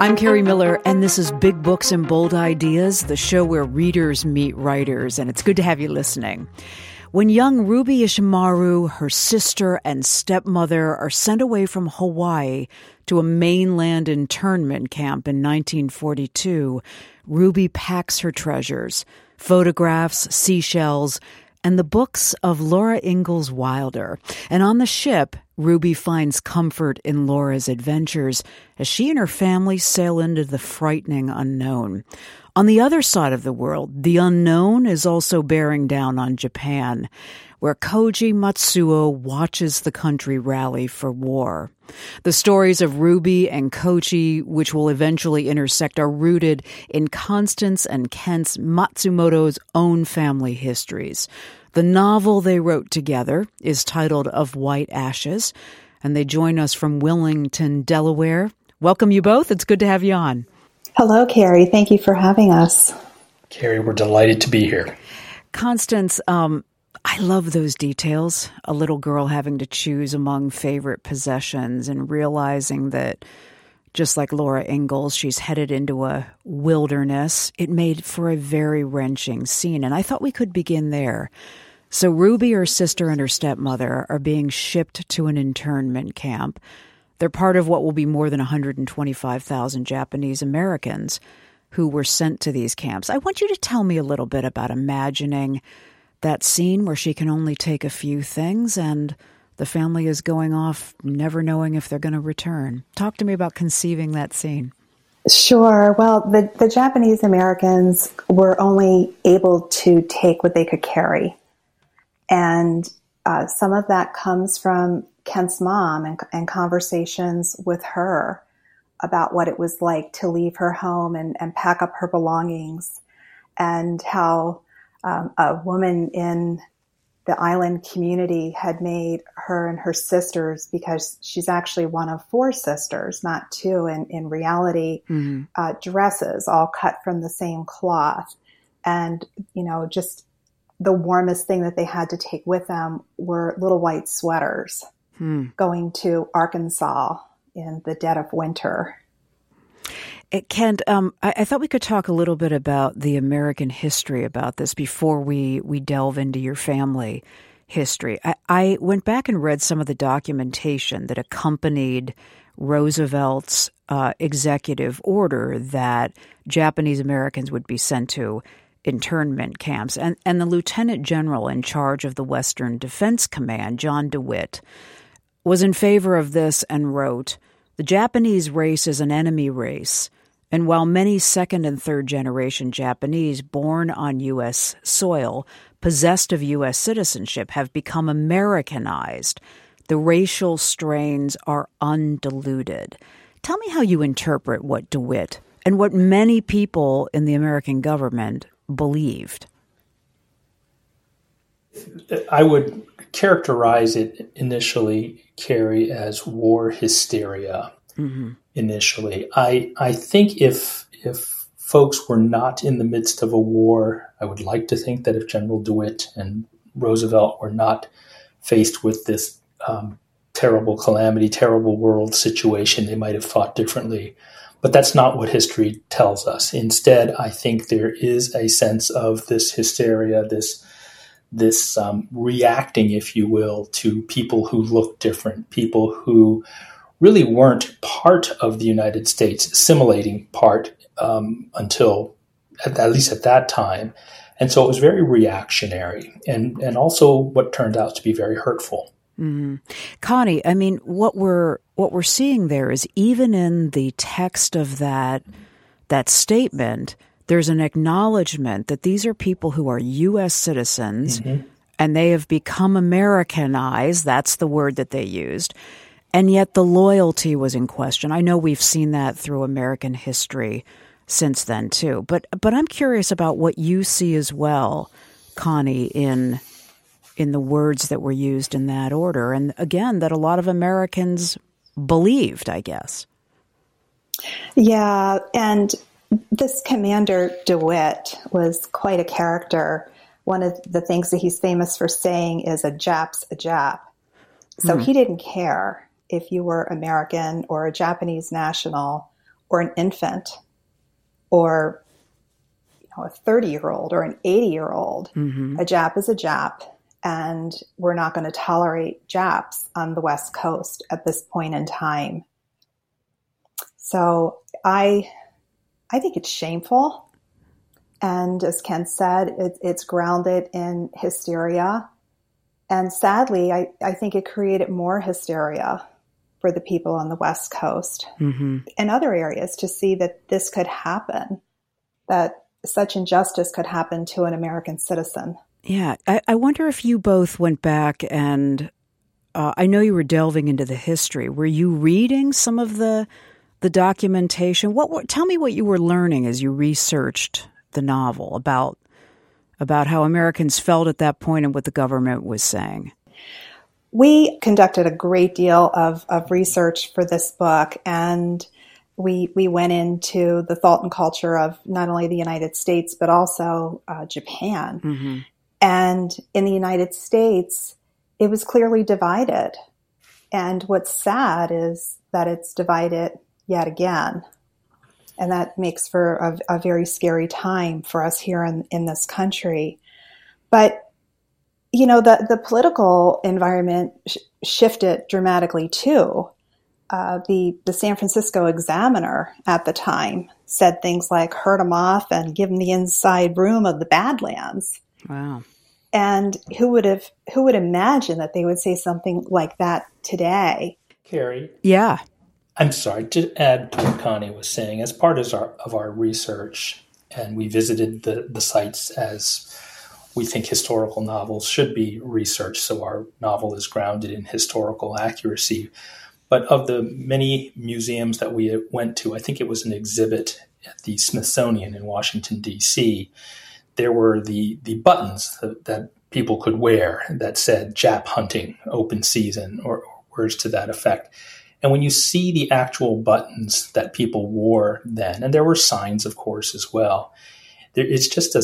I'm Kerri Miller, and this is Big Books and Bold Ideas, the show where readers meet writers, and it's good to have you listening. When young Ruby Ishimaru, her sister, and stepmother are sent away from Hawaii to a mainland internment camp in 1942, Ruby packs her treasures photographs, seashells, and the books of Laura Ingalls Wilder. And on the ship, Ruby finds comfort in Laura's adventures as she and her family sail into the frightening unknown. On the other side of the world, the unknown is also bearing down on Japan, where Koji Matsuo watches the country rally for war. The stories of Ruby and Koji, which will eventually intersect, are rooted in Constance and Kent's Matsumoto's own family histories. The novel they wrote together is titled Of White Ashes, and they join us from Wilmington, Delaware. Welcome you both. It's good to have you on. Hello, Kerri. Thank you for having us. Kerri, we're delighted to be here. Constance, um, I love those details. A little girl having to choose among favorite possessions and realizing that just like Laura Ingalls, she's headed into a wilderness. It made for a very wrenching scene, and I thought we could begin there. So, Ruby, her sister, and her stepmother are being shipped to an internment camp. They're part of what will be more than 125,000 Japanese Americans who were sent to these camps. I want you to tell me a little bit about imagining that scene where she can only take a few things and the family is going off never knowing if they're going to return. Talk to me about conceiving that scene. Sure. Well, the, the Japanese Americans were only able to take what they could carry. And uh, some of that comes from Kent's mom and, and, conversations with her about what it was like to leave her home and, and pack up her belongings and how um, a woman in the island community had made her and her sisters because she's actually one of four sisters, not two in, in reality, mm-hmm. uh, dresses all cut from the same cloth. And, you know, just the warmest thing that they had to take with them were little white sweaters hmm. going to Arkansas in the dead of winter. Eh, Kent, um, I, I, thought we could talk a little bit about the American history about this before we, we delve into your family history. I, I went back and read some of the documentation that accompanied Roosevelt's uh, executive order that Japanese Americans would be sent to internment camps. And, and the lieutenant general in charge of the Western Defense Command, John DeWitt, was in favor of this and wrote The Japanese race is an enemy race and while many second and third generation Japanese born on U.S. soil, possessed of U.S. citizenship, have become Americanized, the racial strains are undiluted. Tell me how you interpret what DeWitt and what many people in the American government believed. I would characterize it initially, Kerri, as war hysteria. Mm-hmm initially. I I think if if folks were not in the midst of a war, I would like to think that if General DeWitt and Roosevelt were not faced with this um, terrible calamity, terrible world situation, they might have thought differently. But that's not what history tells us. Instead, I think there is a sense of this hysteria, this this um, reacting, if you will, to people who look different, people who really weren't part of the United States, assimilating part um, until at, at, least at that time. And so it was very reactionary and, and also what turned out to be very hurtful. Mm-hmm. Connie, I mean, what we're what we're seeing there is even in the text of that that statement, there's an acknowledgement that these are people who are U.S. citizens mm-hmm. and they have become Americanized. That's the word that they used and yet the loyalty was in question. I know we've seen that through American history since then too. But but I'm curious about what you see as well, Connie, in in the words that were used in that order. And again, that a lot of Americans believed, I guess. Yeah, and this commander DeWitt was quite a character. One of the things that he's famous for saying is a Jap's a Jap. So mm. he didn't care if you were American or a Japanese national or an infant or you know, a 30 year old or an 80 year old. Mm-hmm. A Jap is a Jap, and we're not going to tolerate Japs on the West Coast at this point in time. So I, I think it's shameful. And as Kent said, it, it's grounded in hysteria. And sadly, I, I think it created more hysteria for the people on the West Coast mm-hmm. and other areas to see that this could happen, that such injustice could happen to an American citizen. Yeah. I, I wonder if you both went back and uh, I know you were delving into the history. Were you reading some of the the documentation? What, what tell me what you were learning as you researched the novel about about how Americans felt at that point and what the government was saying? We conducted a great deal of, of research for this book, and we we went into the thought and culture of not only the United States but also uh, Japan. Mm-hmm. And in the United States, it was clearly divided. And what's sad is that it's divided yet again. And that makes for a, a very scary time for us here in, in this country. But you know, the, the political environment sh- shifted dramatically too. Uh, the, the San Francisco Examiner at the time said things like hurt them off and give them the inside room of the Badlands. Wow. And who would have who would imagine that they would say something like that today? Kerri. Yeah. I'm sorry to add to what Connie was saying. As part of our of our research, and we visited the the sites as we think historical novels should be researched, so our novel is grounded in historical accuracy. But of the many museums that we went to, I think it was an exhibit at the Smithsonian in Washington D.C. There were the the buttons that, that people could wear that said "Jap hunting, open season" or, or words to that effect. And when you see the actual buttons that people wore then, and there were signs, of course, as well, it's just a,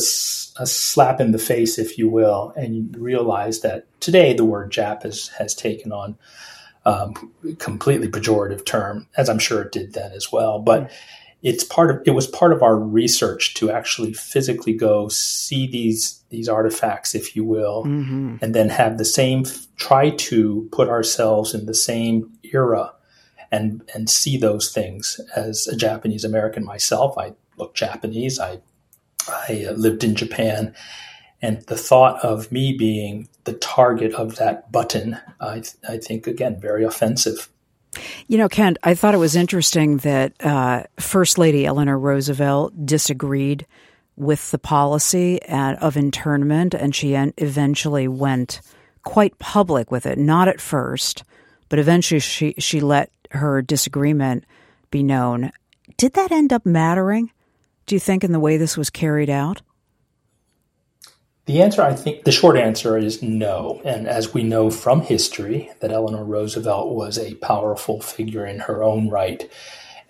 a, slap in the face, if you will, and you realize that today the word Jap has, has taken on um, completely pejorative term, as I'm sure it did then as well. But mm-hmm. it's part of it was part of our research to actually physically go see these these artifacts, if you will, mm-hmm. and then have the same try to put ourselves in the same era and and see those things as a Japanese American myself. I look Japanese. I I uh, lived in Japan, and the thought of me being the target of that button, I, th- I think again very offensive. You know, Kent, I thought it was interesting that uh, First Lady Eleanor Roosevelt disagreed with the policy of internment, and she eventually went quite public with it. Not at first, but eventually she she let her disagreement be known. Did that end up mattering? Do you think in the way this was carried out? The answer, I think, the short answer is no. And as we know from history, that Eleanor Roosevelt was a powerful figure in her own right,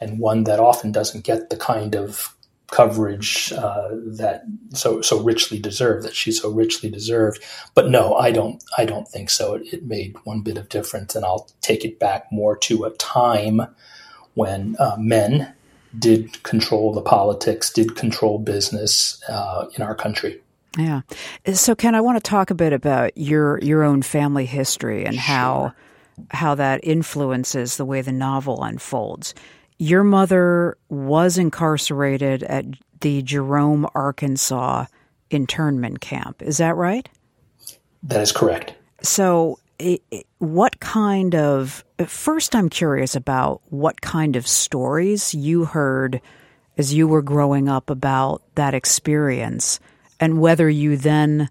and one that often doesn't get the kind of coverage uh, that so so richly deserved that she so richly deserved. But no, I don't I don't think so. It, it made one bit of difference, and I'll take it back more to a time when uh, men did control the politics, did control business uh, in our country. Yeah. So, Kent, I want to talk a bit about your your own family history and sure. how how that influences the way the novel unfolds. Your mother was incarcerated at the Jerome, Arkansas internment camp. Is that right? That is correct. So, what kind of first i'm curious about what kind of stories you heard as you were growing up about that experience and whether you then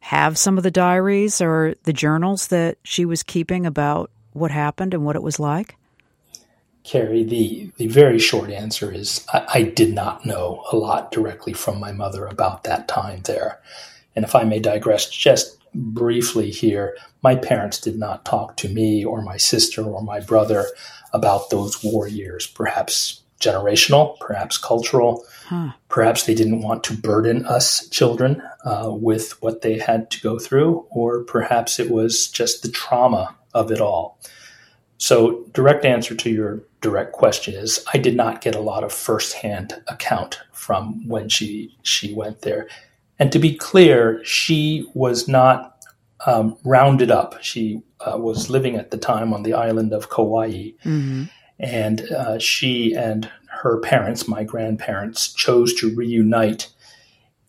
have some of the diaries or the journals that she was keeping about what happened and what it was like Kerri, the, the very short answer is I, I, did not know a lot directly from my mother about that time there. And if I may digress just briefly here, my parents did not talk to me or my sister or my brother about those war years, perhaps generational, perhaps cultural. Huh. Perhaps they didn't want to burden us children uh, with what they had to go through, or perhaps it was just the trauma of it all. So, direct answer to your direct question is I did not get a lot of firsthand account from when she she went there. And to be clear, she was not um, rounded up. She uh, was living at the time on the island of Kauai, mm-hmm. and uh, she and her parents, my grandparents, chose to reunite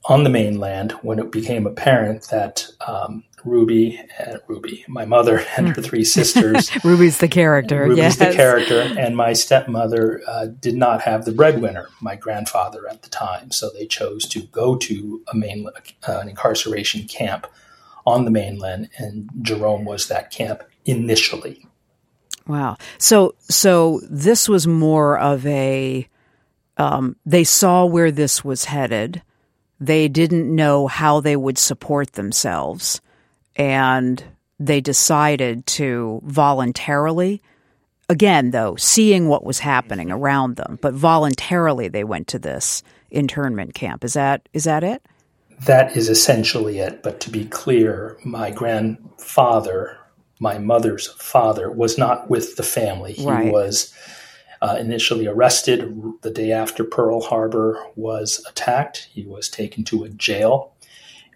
on the mainland when it became apparent that um, Ruby and Ruby, my mother and her three sisters. Ruby's the character. Ruby's yes. the character, and my stepmother uh, did not have the breadwinner, my grandfather at the time. So they chose to go to a main uh, an incarceration camp on the mainland, and Jerome was that camp initially. Wow. So so this was more of a um, they saw where this was headed. They didn't know how they would support themselves, and they decided to voluntarily. Again, though, seeing what was happening around them, but voluntarily they went to this internment camp. Is that is that it? that is essentially it. But to be clear, my grandfather, my mother's father, was not with the family. He right. was uh, initially arrested the day after Pearl Harbor was attacked. He was taken to a jail.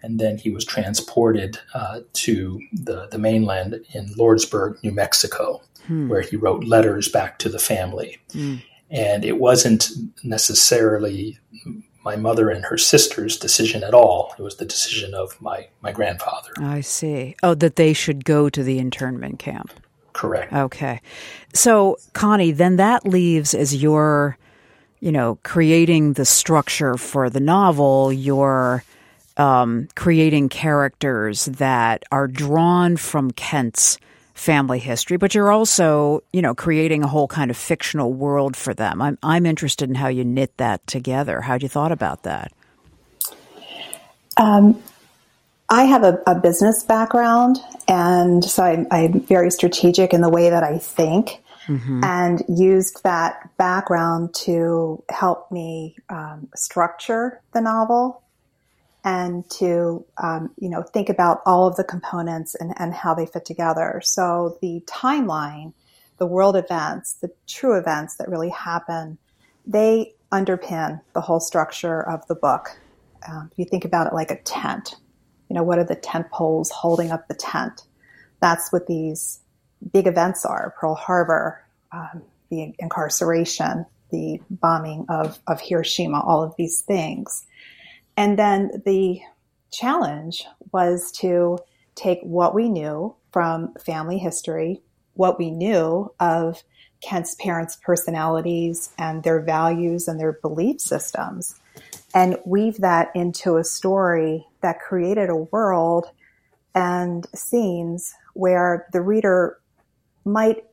And then he was transported uh, to the, the mainland in Lordsburg, New Mexico, hmm. where he wrote letters back to the family. Hmm. And it wasn't necessarily my mother and her sister's decision at all. It was the decision of my, my grandfather. I see. Oh, that they should go to the internment camp. Correct. Okay. So, Connie, then that leaves as you're, you know, creating the structure for the novel, you're um, creating characters that are drawn from Kent's family history, but you're also, you know, creating a whole kind of fictional world for them. I'm I'm interested in how you knit that together. How you thought about that? Um, I have a, a, business background, and so I, I'm, very strategic in the way that I think, mm-hmm. and used that background to help me um, structure the novel and to um, you know think about all of the components and, and how they fit together. So the timeline, the world events, the true events that really happen, they underpin the whole structure of the book. Um, you think about it like a tent, you know what are the tent poles holding up the tent? That's what these big events are: Pearl Harbor, um, the incarceration, the bombing of, of Hiroshima, all of these things. And then the challenge was to take what we knew from family history, what we knew of Kent's parents' personalities and their values and their belief systems, and weave that into a story that created a world and scenes where the reader might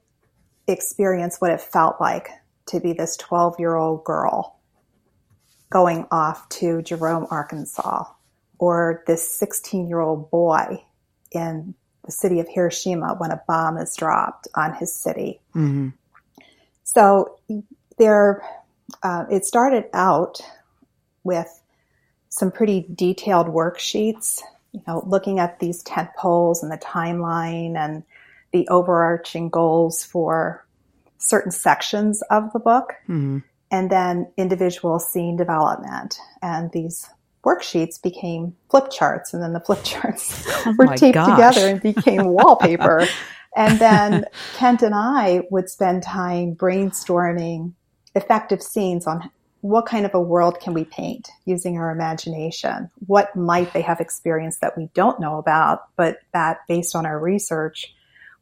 experience what it felt like to be this 12 year old girl going off to Jerome, Arkansas, or this 16 year old boy in the city of Hiroshima when a bomb is dropped on his city. Mm-hmm. So there, uh, it started out with some pretty detailed worksheets, you know, looking at these tent poles and the timeline and the overarching goals for certain sections of the book. Mm-hmm and then individual scene development. And these worksheets became flip charts, and then the flip charts oh were taped gosh. together and became wallpaper. and then Kent and I would spend time brainstorming effective scenes on what kind of a world can we paint using our imagination? What might they have experienced that we don't know about, but that based on our research,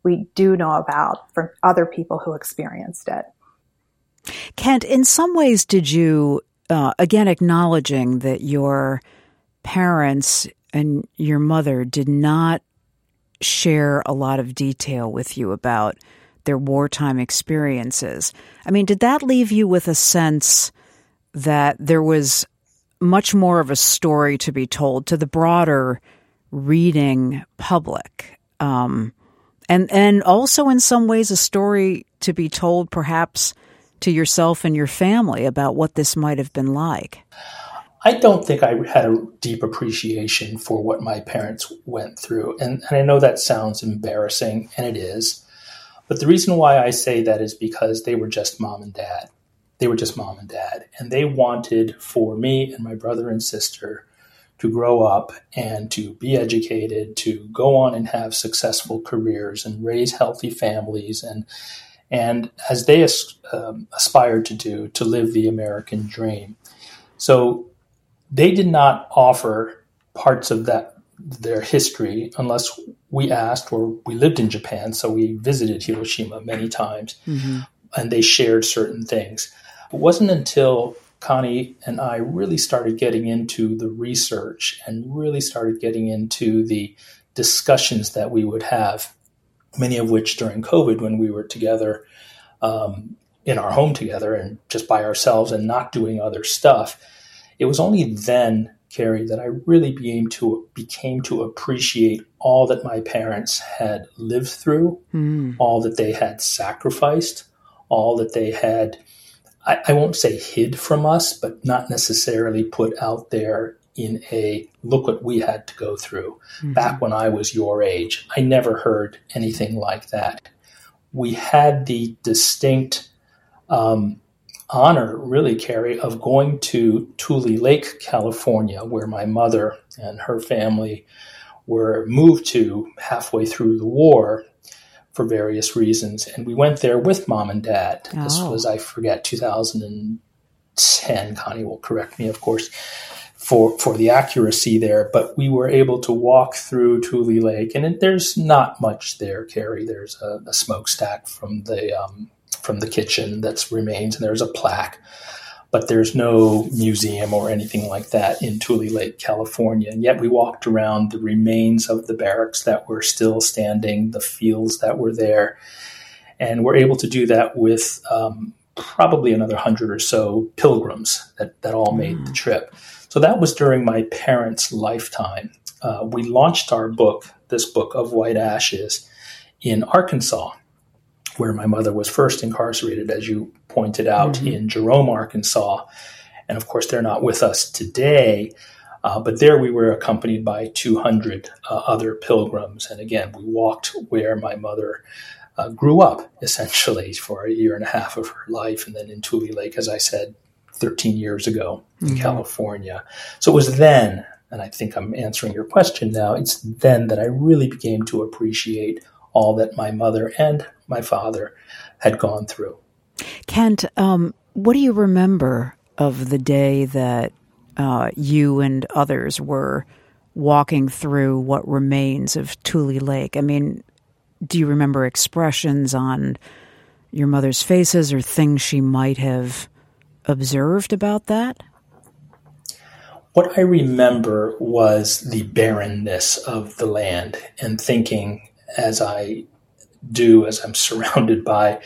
we do know about from other people who experienced it? Kent, in some ways, did you, uh, again, acknowledging that your parents and your mother did not share a lot of detail with you about their wartime experiences. I mean, did that leave you with a sense that there was much more of a story to be told to the broader reading public? Um, and and also in some ways a story to be told perhaps to yourself and your family about what this might have been like? I don't think I had a deep appreciation for what my parents went through. And, and I know that sounds embarrassing, and it is. But the reason why I say that is because they were just mom and dad. They were just mom and dad. And they wanted for me and my brother and sister to grow up and to be educated, to go on and have successful careers and raise healthy families and and as they um, aspired to do, to live the American dream. So they did not offer parts of that their history unless we asked or we lived in Japan, so we visited Hiroshima many times, mm-hmm. and they shared certain things. It wasn't until Connie and I really started getting into the research and really started getting into the discussions that we would have, many of which during COVID when we were together um, in our home together and just by ourselves and not doing other stuff. It was only then, Kerri, that I really became to became to appreciate all that my parents had lived through, mm. all that they had sacrificed, all that they had I, I won't say hid from us, but not necessarily put out there in a look what we had to go through mm-hmm. back when I was your age. I never heard anything like that. We had the distinct um, honor, really, Kerri, of going to Tule Lake, California, where my mother and her family were moved to halfway through the war for various reasons. And we went there with mom and dad. Oh. This was, I forget, 2010. Connie will correct me, of course, for, for the accuracy there. But we were able to walk through Tule Lake, and it, there's not much there, Kerri. There's a, a smokestack from the um, from the kitchen that's remains, and there's a plaque but there's no museum or anything like that in Tule Lake, California. And yet we walked around the remains of the barracks that were still standing, the fields that were there, and we're able to do that with um, probably another hundred or so pilgrims that, that all made mm. the trip. So that was during my parents' lifetime. Uh, we launched our book, this book of White Ashes, in Arkansas where my mother was first incarcerated, as you pointed out, mm-hmm. in Jerome, Arkansas. And of course, they're not with us today. Uh, but there we were accompanied by 200 uh, other pilgrims. And again, we walked where my mother uh, grew up, essentially, for a year and a half of her life. And then in Tule Lake, as I said, 13 years ago in mm-hmm. California. So it was then, and I think I'm answering your question now, it's then that I really began to appreciate all that my mother and my father had gone through. Kent, um, what do you remember of the day that uh, you and others were walking through what remains of Tule Lake? I mean, do you remember expressions on your mother's faces or things she might have observed about that? What I remember was the barrenness of the land and thinking, as I do, as I'm surrounded by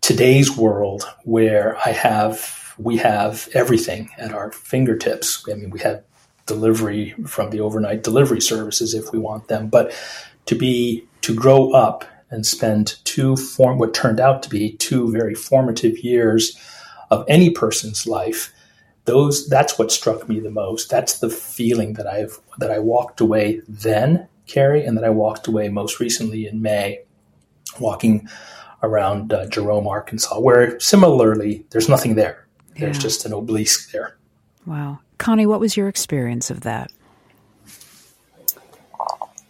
today's world where I have, we have everything at our fingertips. I mean, we have delivery from the overnight delivery services if we want them, but to be, to grow up and spend two form, what turned out to be two very formative years of any person's life those that's what struck me the most. That's the feeling that i've that i walked away then kerri and that i walked away most recently in may walking around uh, jerome arkansas where similarly there's nothing there. There's yeah. just an obelisk there. Wow. Connie what was your experience of that?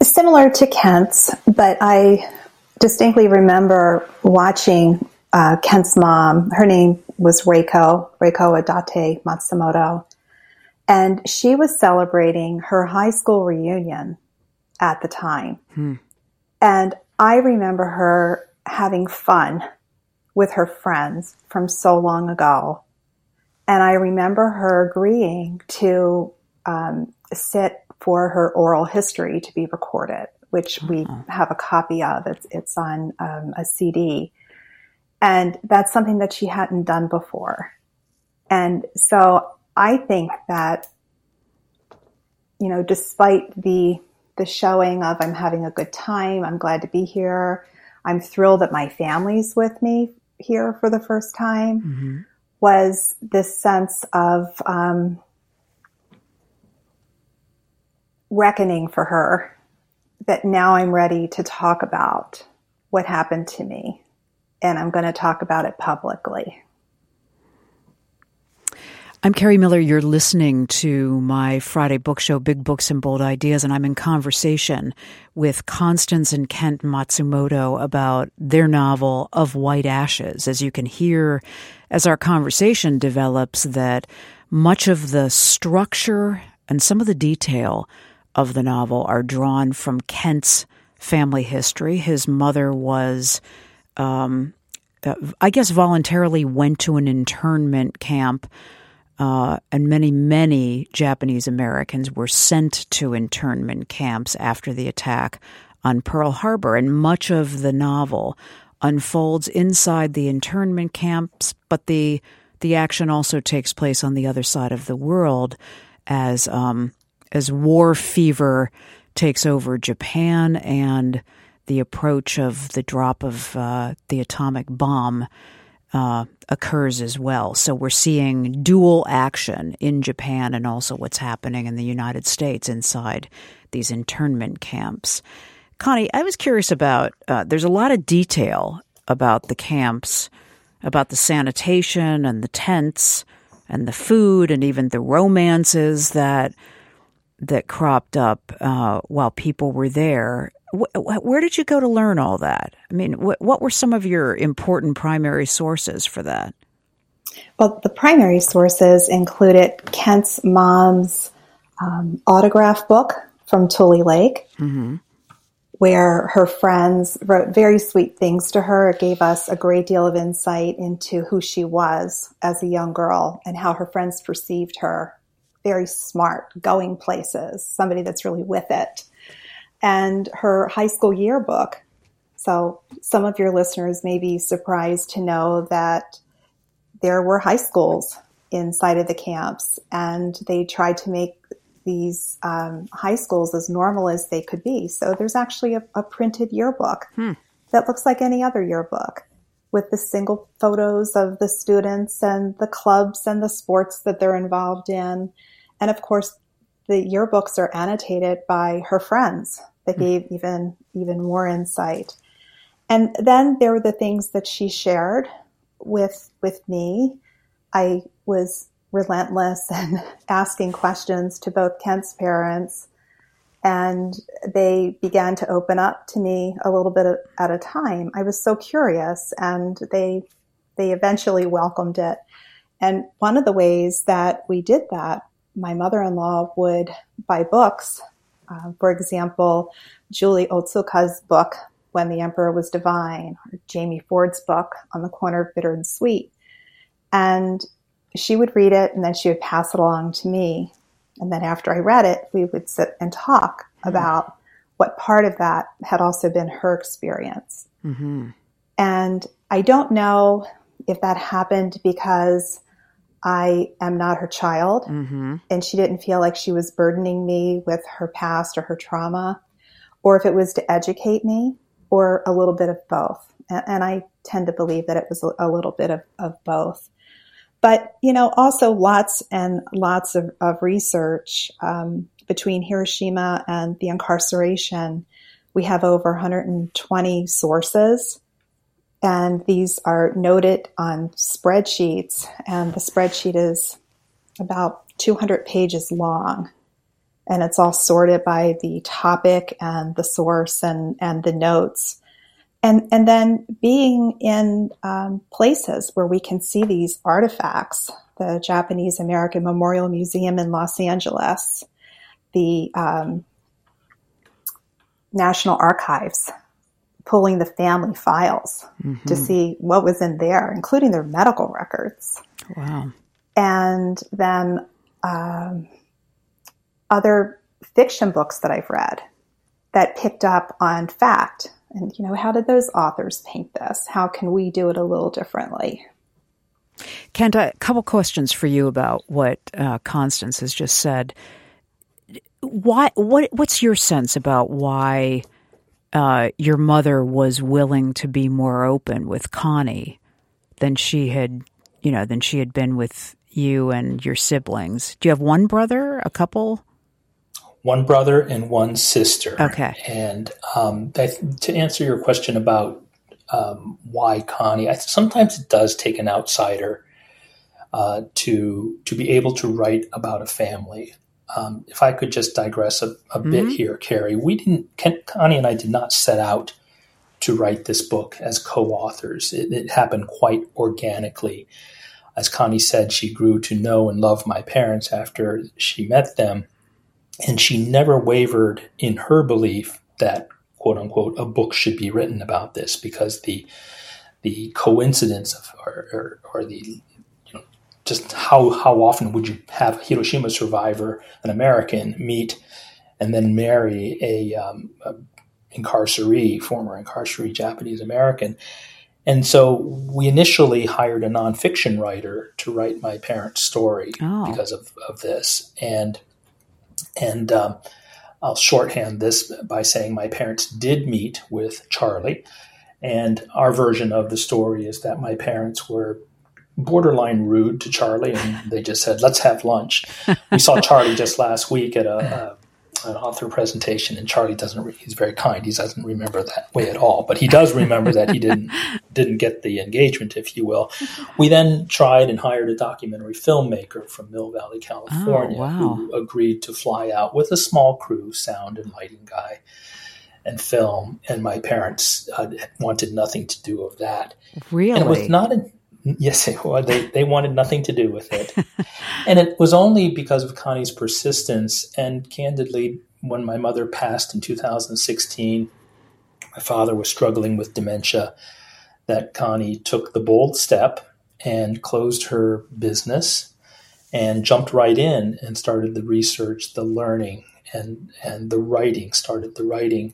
Similar to kent's but i distinctly remember watching uh, kent's mom her name was reiko reiko adate matsumoto and she was celebrating her high school reunion at the time. Hmm. And I remember her having fun with her friends from so long ago. And I remember her agreeing to um, sit for her oral history to be recorded, which we have a copy of. It's, it's on um, a CD. And that's something that she hadn't done before. And so I think that, you know, despite the the showing of I'm having a good time. I'm glad to be here. I'm thrilled that my family's with me here for the first time. Mm-hmm. Was this sense of um, reckoning for her that now I'm ready to talk about what happened to me, and I'm going to talk about it publicly. I'm Kerri Miller. You're listening to my Friday book show, Big Books and Bold Ideas, and I'm in conversation with Constance and Kent Matsumoto about their novel Of White Ashes. As you can hear as our conversation develops, that much of the structure and some of the detail of the novel are drawn from Kent's family history. His mother was, um, I guess, voluntarily went to an internment camp uh, and many, many Japanese Americans were sent to internment camps after the attack on Pearl Harbor. And much of the novel unfolds inside the internment camps, but the the action also takes place on the other side of the world as um, as war fever takes over Japan and the approach of the drop of uh, the atomic bomb uh, occurs as well. So we're seeing dual action in Japan and also what's happening in the United States inside these internment camps. Connie, I was curious about uh, there's a lot of detail about the camps, about the sanitation and the tents and the food and even the romances that that cropped up uh, while people were there where did you go to learn all that? I mean, wh- what were some of your important primary sources for that? Well, the primary sources included Kent's mom's um, autograph book from Tule Lake, mm-hmm. where her friends wrote very sweet things to her. It gave us a great deal of insight into who she was as a young girl and how her friends perceived her. Very smart, going places, somebody that's really with it and her high school yearbook. So some of your listeners may be surprised to know that there were high schools inside of the camps, and they tried to make these um, high schools as normal as they could be. So there's actually a, a printed yearbook hmm. that looks like any other yearbook with the single photos of the students and the clubs and the sports that they're involved in. And of course, the yearbooks are annotated by her friends that hmm. gave even even more insight. And then there were the things that she shared with with me. I was relentless and asking questions to both Kent's parents, and they began to open up to me a little bit at a time. I was so curious, and they they eventually welcomed it. And one of the ways that we did that my mother-in-law would buy books. Uh, for example, Julie Otsuka's book, When the Emperor Was Divine, or Jamie Ford's book, On the Corner of Bitter and Sweet. And she would read it and then she would pass it along to me. And then after I read it, we would sit and talk mm-hmm. about what part of that had also been her experience. Mm-hmm. And I don't know if that happened because I am not her child. Mm-hmm. And she didn't feel like she was burdening me with her past or her trauma, or if it was to educate me, or a little bit of both. And, and I tend to believe that it was a, little bit of, of both. But, you know, also lots and lots of, of research um, between Hiroshima and the incarceration. We have over 120 sources and these are noted on spreadsheets, and the spreadsheet is about 200 pages long. And it's all sorted by the topic and the source and, and the notes. And, and then being in um, places where we can see these artifacts, the Japanese American Memorial Museum in Los Angeles, the um, National Archives pulling the family files mm-hmm. to see what was in there, including their medical records. Wow. And then um, other fiction books that I've read that picked up on fact. And, you know, how did those authors paint this? How can we do it a little differently? Kent, a couple questions for you about what uh, Constance has just said. Why? What? What's your sense about why uh, your mother was willing to be more open with Connie than she had, you know, than she had been with you and your siblings. Do you have one brother? A couple? one brother and one sister. Okay. And um, to answer your question about um, why Connie, I, sometimes it does take an outsider uh, to to be able to write about a family. Um, if I could just digress a, a mm-hmm. bit here, Kerri, we didn't. Connie and I did not set out to write this book as co-authors. It, it happened quite organically. As Connie said, she grew to know and love my parents after she met them, and she never wavered in her belief that quote unquote a book should be written about this because the the coincidence of or, or, or the just how how often would you have a Hiroshima survivor, an American, meet and then marry a, um, a incarceree, former incarceree Japanese American. And so we initially hired a nonfiction writer to write my parents' story oh. because of, of this. And and um, I'll shorthand this by saying my parents did meet with Charlie. And our version of the story is that my parents were borderline rude to Charlie, and they just said, "Let's have lunch." We saw Charlie just last week at a, a, an author presentation, and Charlie doesn't. Re- he's very kind. He doesn't remember that way at all, but he does remember that he didn't didn't get the engagement, if you will. We then tried and hired a documentary filmmaker from Mill Valley, California, oh, wow. who agreed to fly out with a small crew, sound and lighting guy, and film. And my parents uh, wanted nothing to do of that. Really, and with not a Yes, well, they, they wanted nothing to do with it. and it was only because of Connie's persistence. And candidly, when my mother passed in 2016, my father was struggling with dementia, that Connie took the bold step and closed her business and jumped right in and started the research, the learning, and, and the writing, started the writing.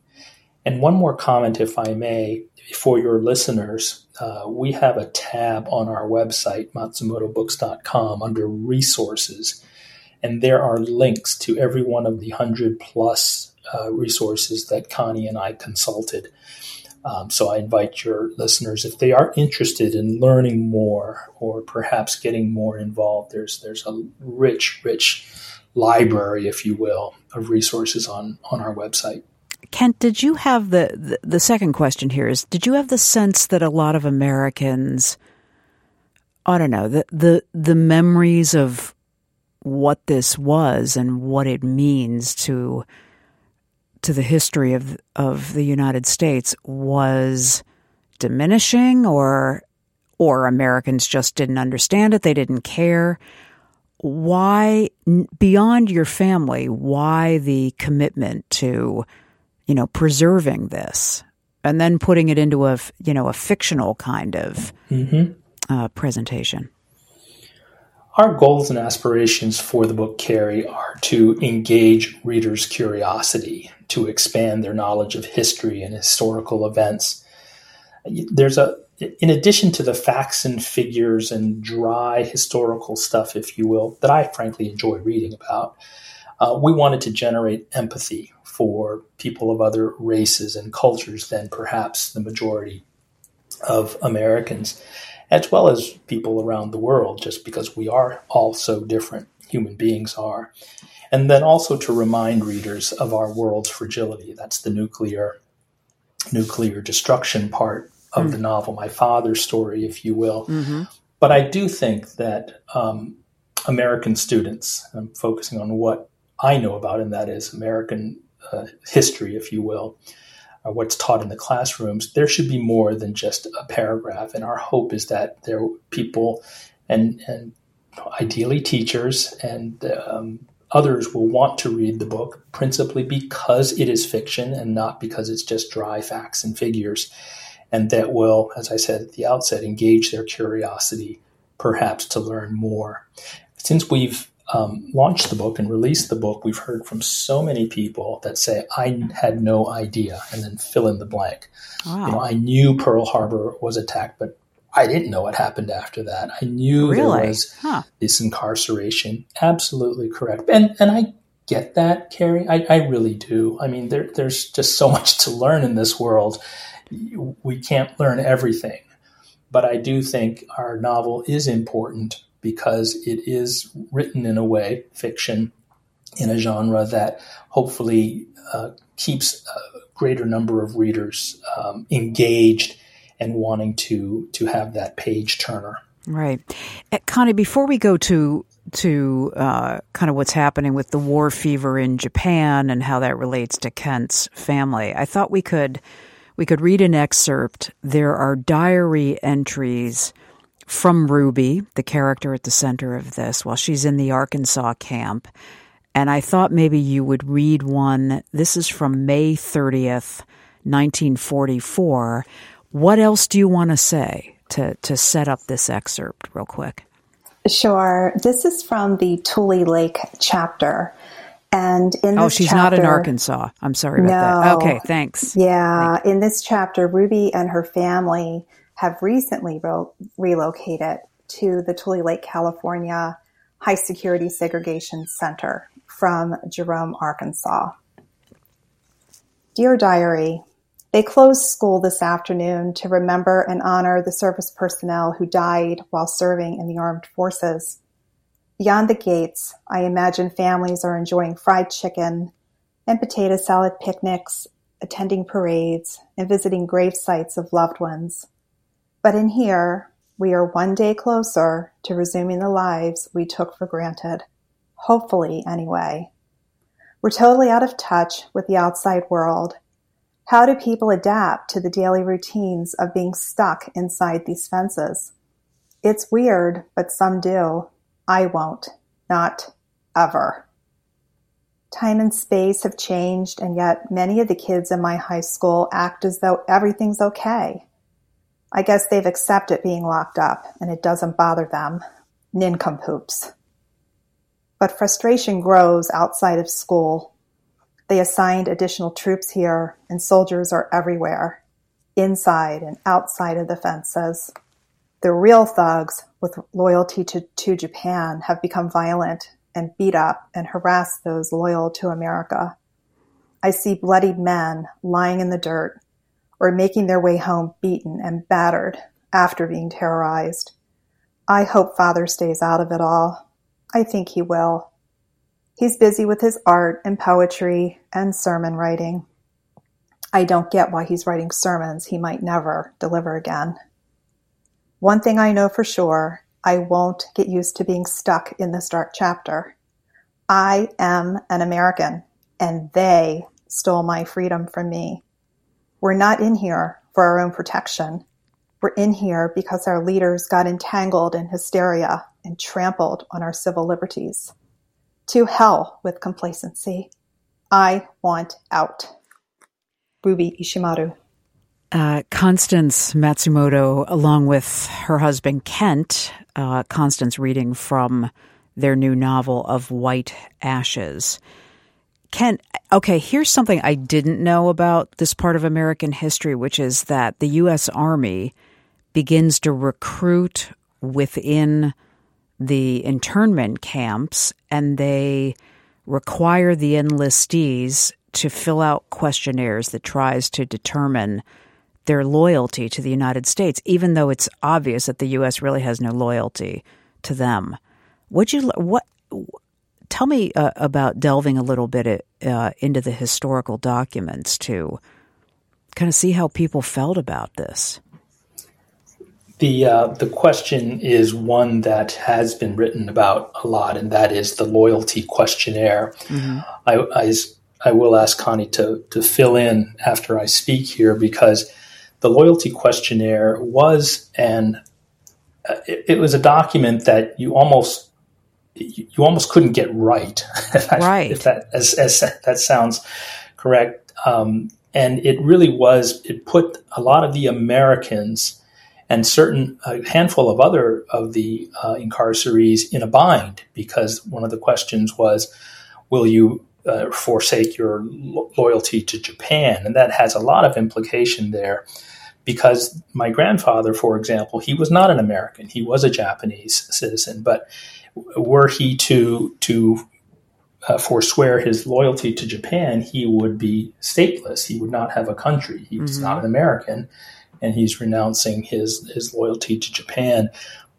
And one more comment, if I may, for your listeners, uh, we have a tab on our website, matsumotobooks.com, under resources. And there are links to every one of the 100 plus uh, resources that Connie and I consulted. Um, so I invite your listeners, if they are interested in learning more or perhaps getting more involved, there's there's a rich, rich library, if you will, of resources on on our website. Kent, did you have the, the, the second question here is did you have the sense that a lot of Americans I don't know, the the the memories of what this was and what it means to to the history of of the United States was diminishing or or Americans just didn't understand it, they didn't care. Why beyond your family, why the commitment to you know, preserving this and then putting it into a, you know, a fictional kind of mm-hmm. uh, presentation? Our goals and aspirations for the book Kerri are to engage readers' curiosity, to expand their knowledge of history and historical events. There's a, in addition to the facts and figures and dry historical stuff, if you will, that I frankly enjoy reading about, uh, we wanted to generate empathy for people of other races and cultures than perhaps the majority of Americans, as well as people around the world, just because we are all so different, human beings are. And then also to remind readers of our world's fragility. That's the nuclear nuclear destruction part of mm. the novel, my father's story, if you will. Mm-hmm. But I do think that um, American students, I'm focusing on what I know about, and that is American uh, history, if you will, or uh, what's taught in the classrooms, there should be more than just a paragraph. And our hope is that there people and and ideally teachers and um, others will want to read the book principally because it is fiction and not because it's just dry facts and figures. And that will, as I said at the outset, engage their curiosity, perhaps to learn more. Since we've um, launched the book and released the book, we've heard from so many people that say, I had no idea, and then fill in the blank. Wow. You know, I knew Pearl Harbor was attacked, but I didn't know what happened after that. I knew really? there was huh. this incarceration. Absolutely correct. And, and I get that, Kerri. I, I really do. I mean, there, there's just so much to learn in this world. We can't learn everything. But I do think our novel is important because it is written in a way, fiction, in a genre that hopefully uh, keeps a greater number of readers um, engaged and wanting to to have that page turner. Right, uh, Connie. Before we go to to uh, kind of what's happening with the war fever in Japan and how that relates to Kent's family, I thought we could we could read an excerpt. There are diary entries from Ruby, the character at the center of this, while she's in the Arkansas camp. And I thought maybe you would read one. This is from May 30th, 1944. What else do you want to say to, to set up this excerpt, real quick? Sure. This is from the Tule Lake chapter. And in oh, she's chapter, not in Arkansas. I'm sorry about no, that. Okay, thanks. Yeah, in this chapter, Ruby and her family have recently re- relocated to the Tule Lake, California High Security Segregation Center from Jerome, Arkansas. Dear Diary, they closed school this afternoon to remember and honor the service personnel who died while serving in the armed forces. Beyond the gates, I imagine families are enjoying fried chicken and potato salad picnics, attending parades, and visiting grave sites of loved ones. But in here, we are one day closer to resuming the lives we took for granted. Hopefully, anyway. We're totally out of touch with the outside world. How do people adapt to the daily routines of being stuck inside these fences? It's weird, but some do. I won't. Not ever. Time and space have changed, and yet many of the kids in my high school act as though everything's okay. I guess they've accepted being locked up and it doesn't bother them. Nincompoops. But frustration grows outside of school. They assigned additional troops here, and soldiers are everywhere, inside and outside of the fences. The real thugs with loyalty to, to Japan have become violent and beat up and harass those loyal to America. I see bloodied men lying in the dirt or making their way home beaten and battered after being terrorized. I hope father stays out of it all. I think he will. He's busy with his art and poetry and sermon writing. I don't get why he's writing sermons he might never deliver again. One thing I know for sure, I won't get used to being stuck in this dark chapter. I am an American, and they stole my freedom from me. We're not in here for our own protection. We're in here because our leaders got entangled in hysteria and trampled on our civil liberties. To hell with complacency. I want out. Ruby Ishimaru. Uh, Constance Matsumoto, along with her husband Kent, uh, Constance reading from their new novel of White Ashes. Kent, okay, here's something I didn't know about this part of American history, which is that the U.S. Army begins to recruit within the internment camps and they require the enlistees to fill out questionnaires that tries to determine their loyalty to the United States, even though it's obvious that the U.S. really has no loyalty to them. Would you what? Tell me uh, about delving a little bit uh, into the historical documents to kind of see how people felt about this. The uh, the question is one that has been written about a lot, and that is the loyalty questionnaire. Mm-hmm. I, I, I will ask Connie to to fill in after I speak here because the loyalty questionnaire was an uh, it, it, was a document that you almost you, almost couldn't get right. right. if that as, as that sounds correct. Um, and it really was. It put a lot of the Americans and certain a handful of other of the uh, incarcerees in a bind because one of the questions was, "Will you uh, forsake your lo- loyalty to Japan?" And that has a lot of implication there because my grandfather, for example, he was not an American; he was a Japanese citizen. But were he to to uh, forswear his loyalty to Japan, he would be stateless. He would not have a country. He's mm-hmm. not an American, and he's renouncing his his loyalty to Japan.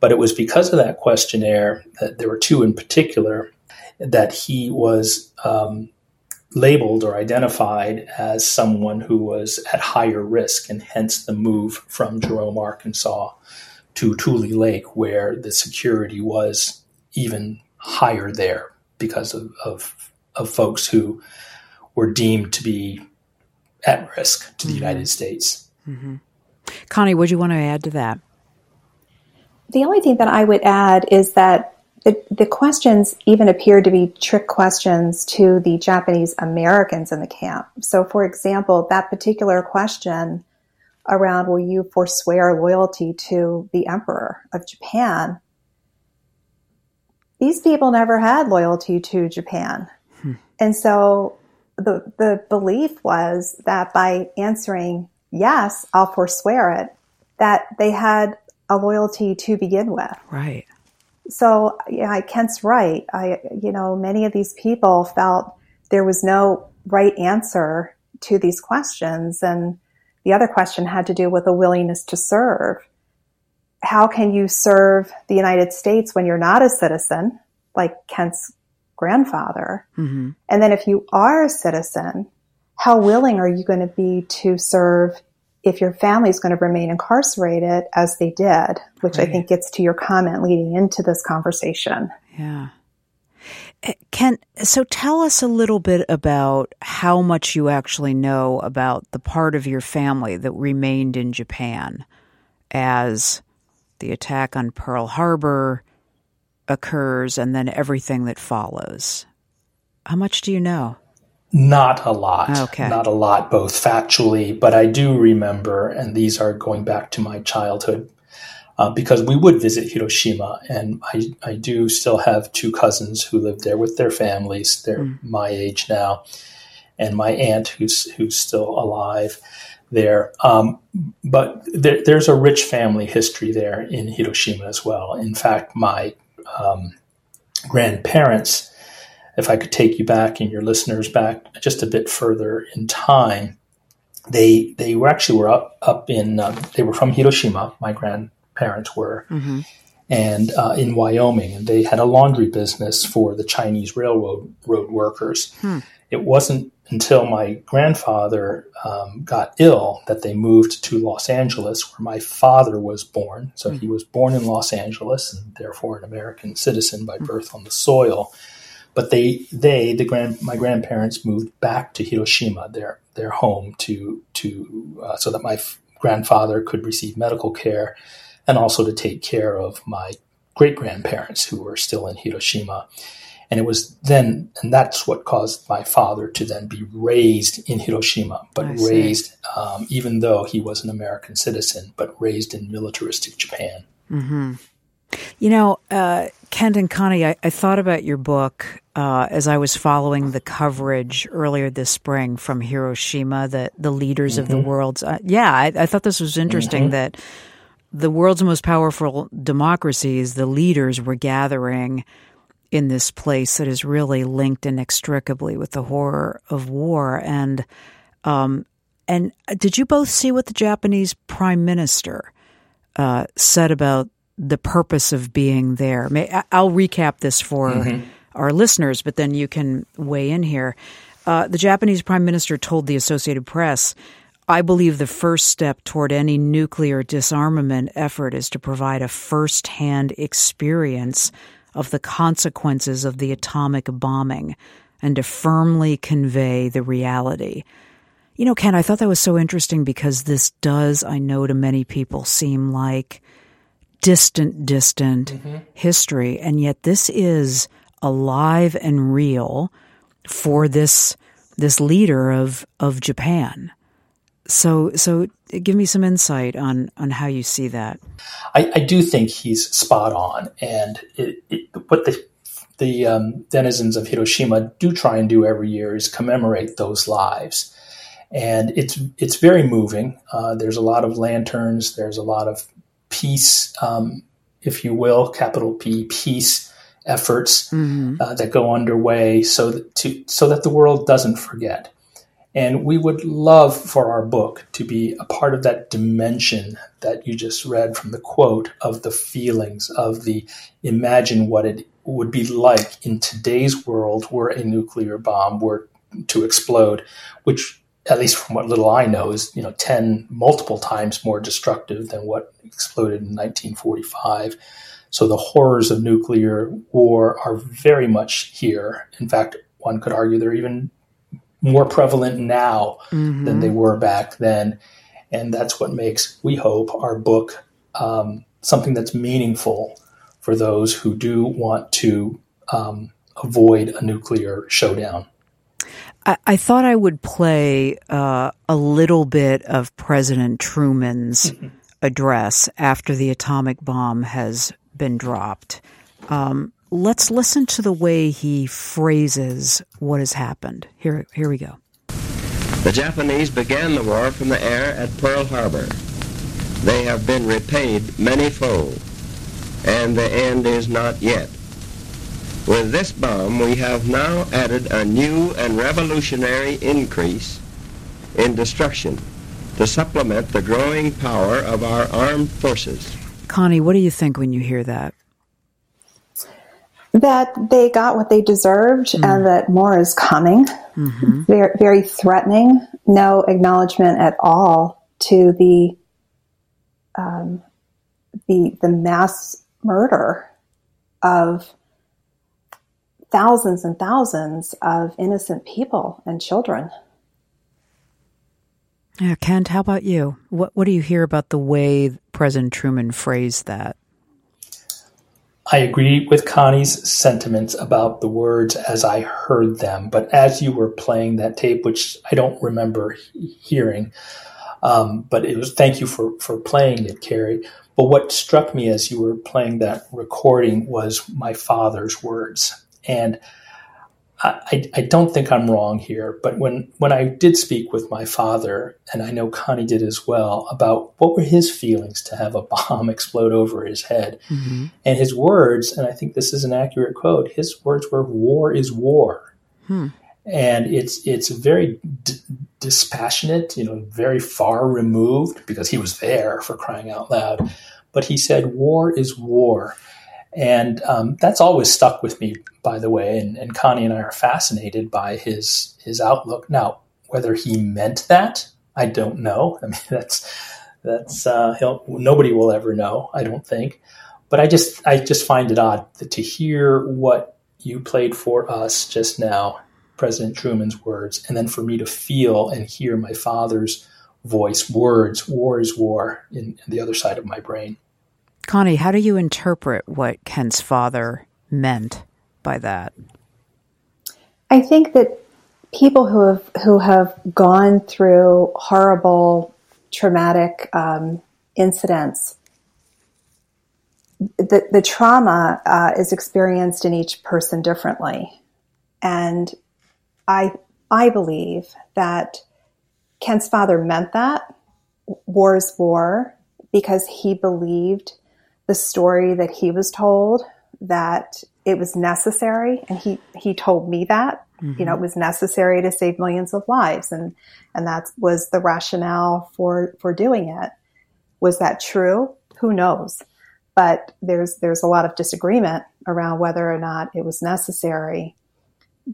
But it was because of that questionnaire that there were two in particular. that he was um, labeled or identified as someone who was at higher risk, and hence the move from Jerome, Arkansas to Tule Lake, where the security was even higher there because of, of, of folks who were deemed to be at risk to the mm-hmm. United States. Mm-hmm. Connie, would you want to add to that? The only thing that I would add is that the, the questions even appeared to be trick questions to the Japanese Americans in the camp. So, for example, that particular question around will you forswear loyalty to the emperor of Japan? These people never had loyalty to Japan. Hmm. And so the, the belief was that by answering yes, I'll forswear it, that they had a loyalty to begin with. Right. So yeah, Kent's right. I, you know, many of these people felt there was no right answer to these questions. And the other question had to do with a willingness to serve. How can you serve the United States when you're not a citizen, like Kent's grandfather? Mm-hmm. And then if you are a citizen, how willing are you going to be to serve if your family is going to remain incarcerated as they did, which right. I think gets to your comment leading into this conversation. Yeah. Eh, Kent, so tell us a little bit about how much you actually know about the part of your family that remained in Japan as the attack on Pearl Harbor occurs and then everything that follows. How much do you know? Not a lot. Okay. Not a lot, both factually, but I do remember, and these are going back to my childhood, uh, because we would visit Hiroshima, and I, I do still have two cousins who live there with their families. They're mm. my age now, and my aunt who's who's still alive there. Um, but there, there's a rich family history there in Hiroshima as well. In fact, my um, grandparents if I could take you back and your listeners back just a bit further in time, they they were actually were up up in um, they were from Hiroshima. My grandparents were, mm-hmm. and uh, in Wyoming, and they had a laundry business for the Chinese railroad road workers. Hmm. It wasn't until my grandfather um, got ill that they moved to Los Angeles, where my father was born. So hmm. he was born in Los Angeles and therefore an American citizen by hmm. birth on the soil. But they, they, the grand, my grandparents moved back to Hiroshima, their their home, to to uh, so that my f- grandfather could receive medical care, and also to take care of my great grandparents who were still in Hiroshima. And it was then, and that's what caused my father to then be raised in Hiroshima, but raised, um, even though he was an American citizen, but raised in militaristic Japan. Mm-hmm. You know, uh, Kent and Connie, I, I, thought about your book uh, as I was following the coverage earlier this spring from Hiroshima, the the leaders mm-hmm. of the mm-hmm. world's. Uh, yeah, I, I, thought this was interesting mm-hmm. that the world's most powerful democracies, the leaders were gathering in this place that is really linked inextricably with the horror of war. And um, and did you both see what the Japanese prime minister uh, said about the purpose of being there. I'll recap this for mm-hmm. our listeners, but then you can weigh in here. Uh, the Japanese prime minister told the Associated Press, I believe the first step toward any nuclear disarmament effort is to provide a first hand experience of the consequences of the atomic bombing and to firmly convey the reality. You know, Kent, I thought that was so interesting because this does, I know to many people, seem like distant, distant mm-hmm. history. And yet this is alive and real for this this leader of of Japan. So so give me some insight on on how you see that. I, I do think he's spot on, and it, it, what the the um, denizens of Hiroshima do try and do every year is commemorate those lives, and it's it's very moving. Uh, there's a lot of lanterns. There's a lot of peace, um, if you will, capital P, peace efforts mm-hmm. uh, that go underway so that to, so that the world doesn't forget. And we would love for our book to be a part of that dimension that you just read from the quote of the feelings, of the imagine what it would be like in today's world were a nuclear bomb were to explode, which at least from what little I know, is you know ten multiple times more destructive than what exploded in 1945. So the horrors of nuclear war are very much here. In fact, one could argue they're even more prevalent now mm-hmm. than they were back then, and that's what makes we hope our book um, something that's meaningful for those who do want to um, avoid a nuclear showdown. I, I thought I would play uh, a little bit of President Truman's mm-hmm. address after the atomic bomb has been dropped. Um, let's listen to the way he phrases what has happened. Here, here we go. The Japanese began the war from the air at Pearl Harbor. They have been repaid many-fold, and the end is not yet. With this bomb, we have now added a new and revolutionary increase in destruction to supplement the growing power of our armed forces. Connie, what do you think when you hear that? That they got what they deserved mm. and that more is coming. Mm-hmm. Very, very threatening. No acknowledgement at all to the um, the the mass murder of thousands and thousands of innocent people and children. Yeah, Kent, how about you? What what do you hear about the way President Truman phrased that? I agree with Connie's sentiments about the words as I heard them, but as you were playing that tape, which I don't remember hearing, um, but it was thank you for for playing it, Kerri. But what struck me as you were playing that recording was my father's words and I, I, don't think I'm wrong here, but when, when I did speak with my father, and I know Connie did as well, about what were his feelings to have a bomb explode over his head, mm-hmm. and his words, and I think this is an accurate quote, his words were, "War is war," hmm. and it's it's very d- dispassionate, you know, very far removed because he was there for crying out loud, but he said, "War is war." And um, that's always stuck with me, by the way. And, and, Connie and I are fascinated by his his outlook. Now, whether he meant that, I don't know. I mean, that's that's uh, nobody will ever know. I don't think. But I just I just find it odd to hear what you played for us just now, President Truman's words, and then for me to feel and hear my father's voice, words, war is war, in, in the other side of my brain. Connie, how do you interpret what Kent's father meant by that? I think that people who have who have gone through horrible, traumatic um, incidents, the the trauma uh, is experienced in each person differently, and I I believe that Kent's father meant that war's war because he believed the story that he was told that it was necessary and he he told me that mm-hmm. you know it was necessary to save millions of lives and and that was the rationale for for doing it. Was that true? Who knows? But there's there's a lot of disagreement around whether or not it was necessary.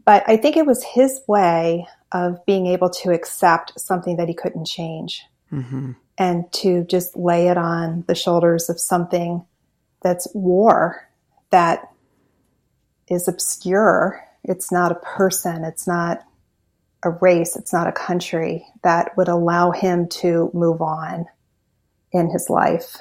But i think it was his way of being able to accept something that he couldn't change. Mm-hmm and to just lay it on the shoulders of something that's war that is obscure. It's not a person. It's not a race. It's not a country that would allow him to move on in his life.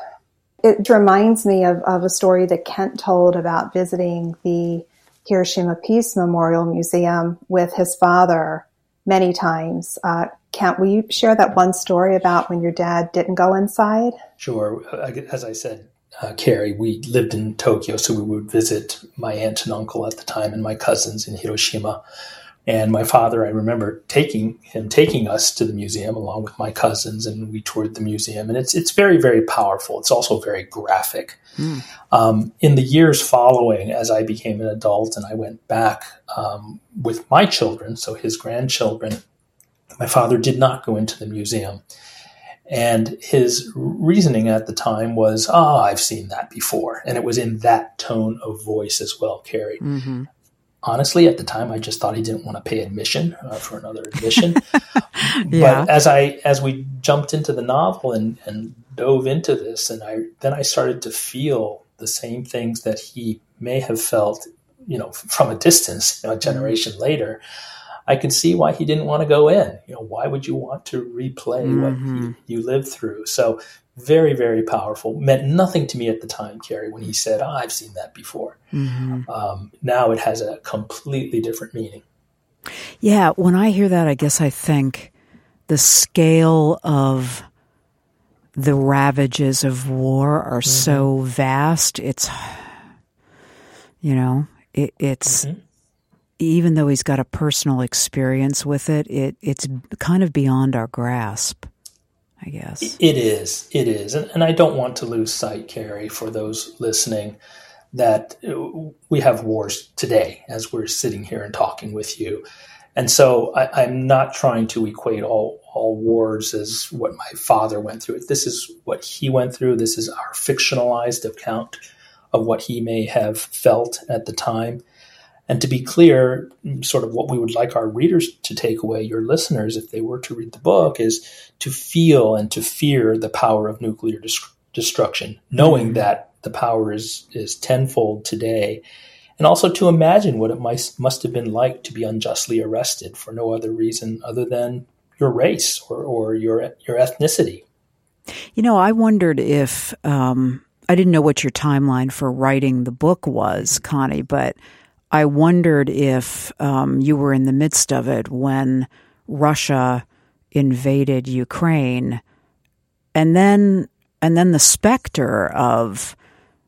It reminds me of, of a story that Kent told about visiting the Hiroshima Peace Memorial Museum with his father many times. Uh, Kent, will you share that one story about when your dad didn't go inside? Sure. As I said, uh, Kerri, we lived in Tokyo, so we would visit my aunt and uncle at the time and my cousins in Hiroshima. And my father, I remember taking him, taking us to the museum along with my cousins, and we toured the museum. And it's it's very, very powerful. It's also very graphic. Mm. Um, in the years following, as I became an adult and I went back um, with my children, so his grandchildren, My father did not go into the museum. And his reasoning at the time was, ah, oh, I've seen that before. And it was in that tone of voice as well, Kerri. Mm-hmm. Honestly, at the time, I just thought he didn't want to pay admission uh, for another admission. yeah. But as I as we jumped into the novel and, and dove into this, and I then I started to feel the same things that he may have felt, you know, from a distance, you know, a generation later. I could see why he didn't want to go in. You know, why would you want to replay mm-hmm. what you, you lived through? So very, very powerful. Meant nothing to me at the time, Kerri, when he said, oh, I've seen that before. Mm-hmm. Um, now it has a completely different meaning. Yeah, when I hear that, I guess I think the scale of the ravages of war are mm-hmm. so vast. It's, you know, it, it's. Mm-hmm even though he's got a personal experience with it, it it's kind of beyond our grasp. I guess it is. It is, and, and I don't want to lose sight, Kerri, for those listening, that uh, we have wars today as we're sitting here and talking with you. And so I, am not trying to equate all, all wars as what my father went through. This is what he went through. This is our fictionalized account of what he may have felt at the time. And to be clear, sort of what we would like our readers to take away, your listeners, if they were to read the book, is to feel and to fear the power of nuclear destruction, knowing mm-hmm. that the power is, is tenfold today, and also to imagine what it might, must have been like to be unjustly arrested for no other reason other than your race or, or your, your ethnicity. You know, I wondered if um, I didn't know what your timeline for writing the book was, Connie, but I wondered if um, you were in the midst of it when Russia invaded Ukraine, and then and then the specter of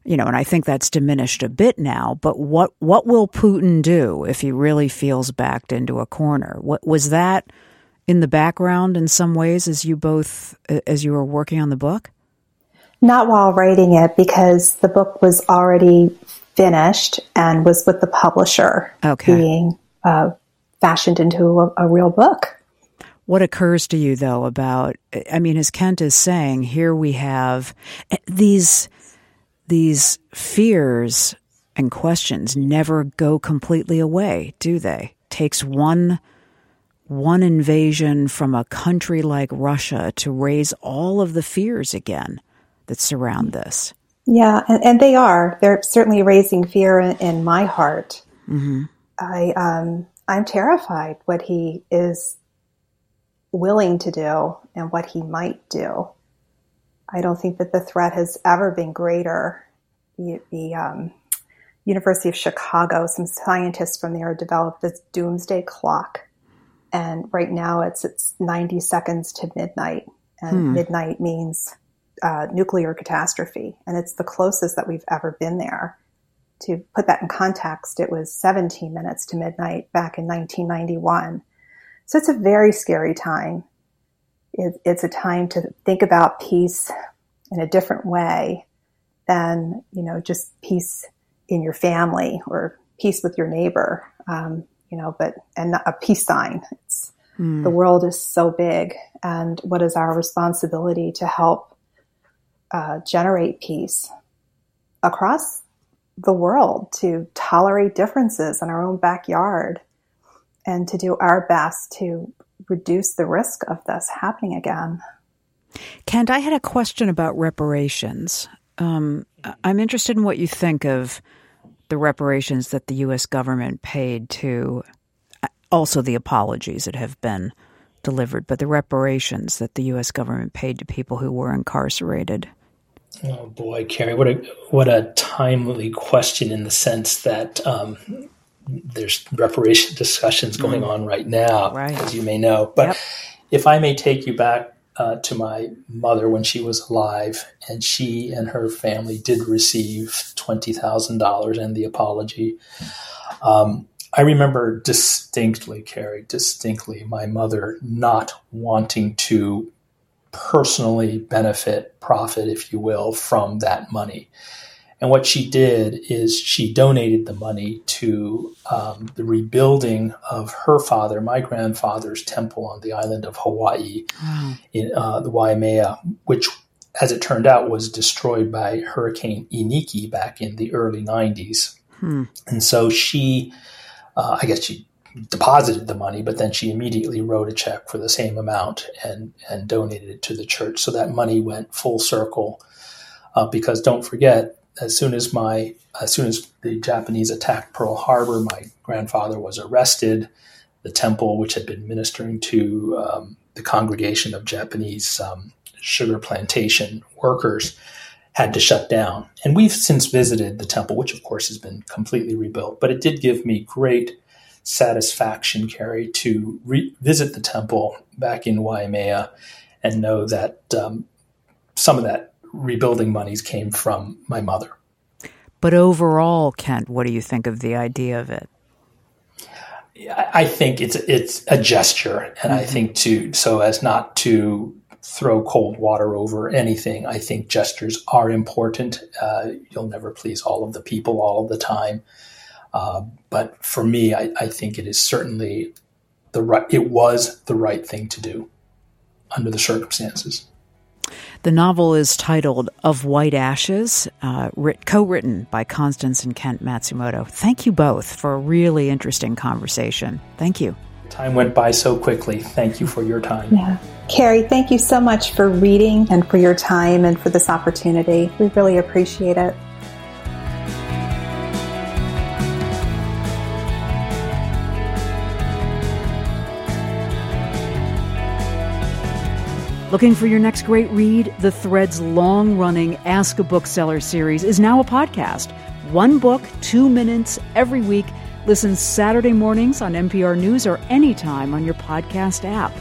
you know, and I think that's diminished a bit now. But what what will Putin do if he really feels backed into a corner? What was that in the background in some ways as you both as you were working on the book? Not while writing it, because the book was already finished and was with the publisher okay. being uh, fashioned into a, a real book. What occurs to you though about I mean as Kent is saying here we have eh, these these fears and questions never go completely away, do they? Takes one one invasion from a country like Russia to raise all of the fears again that surround this. Yeah, and, and they are. They're certainly raising fear in, in my heart. Mm-hmm. I um, I'm terrified what he is willing to do and what he might do. I don't think that the threat has ever been greater. The, the um, University of Chicago, some scientists from there developed this doomsday clock, and right now it's it's 90 seconds to midnight, and hmm. midnight means uh, nuclear catastrophe, and it's the closest that we've ever been there. To put that in context, it was 17 minutes to midnight back in 1991. So it's a very scary time. It, it's a time to think about peace in a different way than, you know, just peace in your family or peace with your neighbor, um, you know, but, and a peace sign. It's, mm. The world is so big, and what is our responsibility to help uh, generate peace across the world, to tolerate differences in our own backyard, and to do our best to reduce the risk of this happening again. Kent, I had a question about reparations. Um, I'm interested in what you think of the reparations that the U.S. government paid to, uh, also the apologies that have been delivered, but the reparations that the U.S. government paid to people who were incarcerated. Oh boy, Kerri, what a what a timely question in the sense that um, there's reparation discussions going mm. on right now, right. as you may know. But yep. if I may take you back uh, to my mother when she was alive, and she and her family did receive twenty thousand dollars and the apology. Um, I remember distinctly, Kerri, distinctly, my mother not wanting to personally benefit, profit, if you will, from that money. And what she did is she donated the money to um, the rebuilding of her father, my grandfather's temple on the island of Hawaii, wow. in uh, the Waimea, which, as it turned out, was destroyed by Hurricane Iniki back in the early 90s. Hmm. And so she, uh, I guess she deposited the money, but then she immediately wrote a check for the same amount and, and donated it to the church. So that money went full circle. Uh, because don't forget, as soon as my as soon as the Japanese attacked Pearl Harbor, my grandfather was arrested. The temple, which had been ministering to um, the congregation of Japanese um, sugar plantation workers, had to shut down. And we've since visited the temple, which of course has been completely rebuilt. But it did give me great satisfaction, Kerri, to revisit the temple back in Waimea and know that um, some of that rebuilding monies came from my mother. But overall, Kent, what do you think of the idea of it? I think it's it's a gesture, and mm-hmm. I think to so as not to throw cold water over anything. I think gestures are important. Uh, you'll never please all of the people all of the time, uh, but for me, I, I think it is certainly the right. It was the right thing to do under the circumstances. The novel is titled Of White Ashes, uh, co written by Constance and Kent Matsumoto. Thank you both for a really interesting conversation. Thank you. Time went by so quickly. Thank you for your time. Yeah. Kerri, thank you so much for reading and for your time and for this opportunity. We really appreciate it. Looking for your next great read? The Thread's long running Ask a Bookseller series is now a podcast. One book, two minutes every week. Listen Saturday mornings on MPR News or anytime on your podcast app.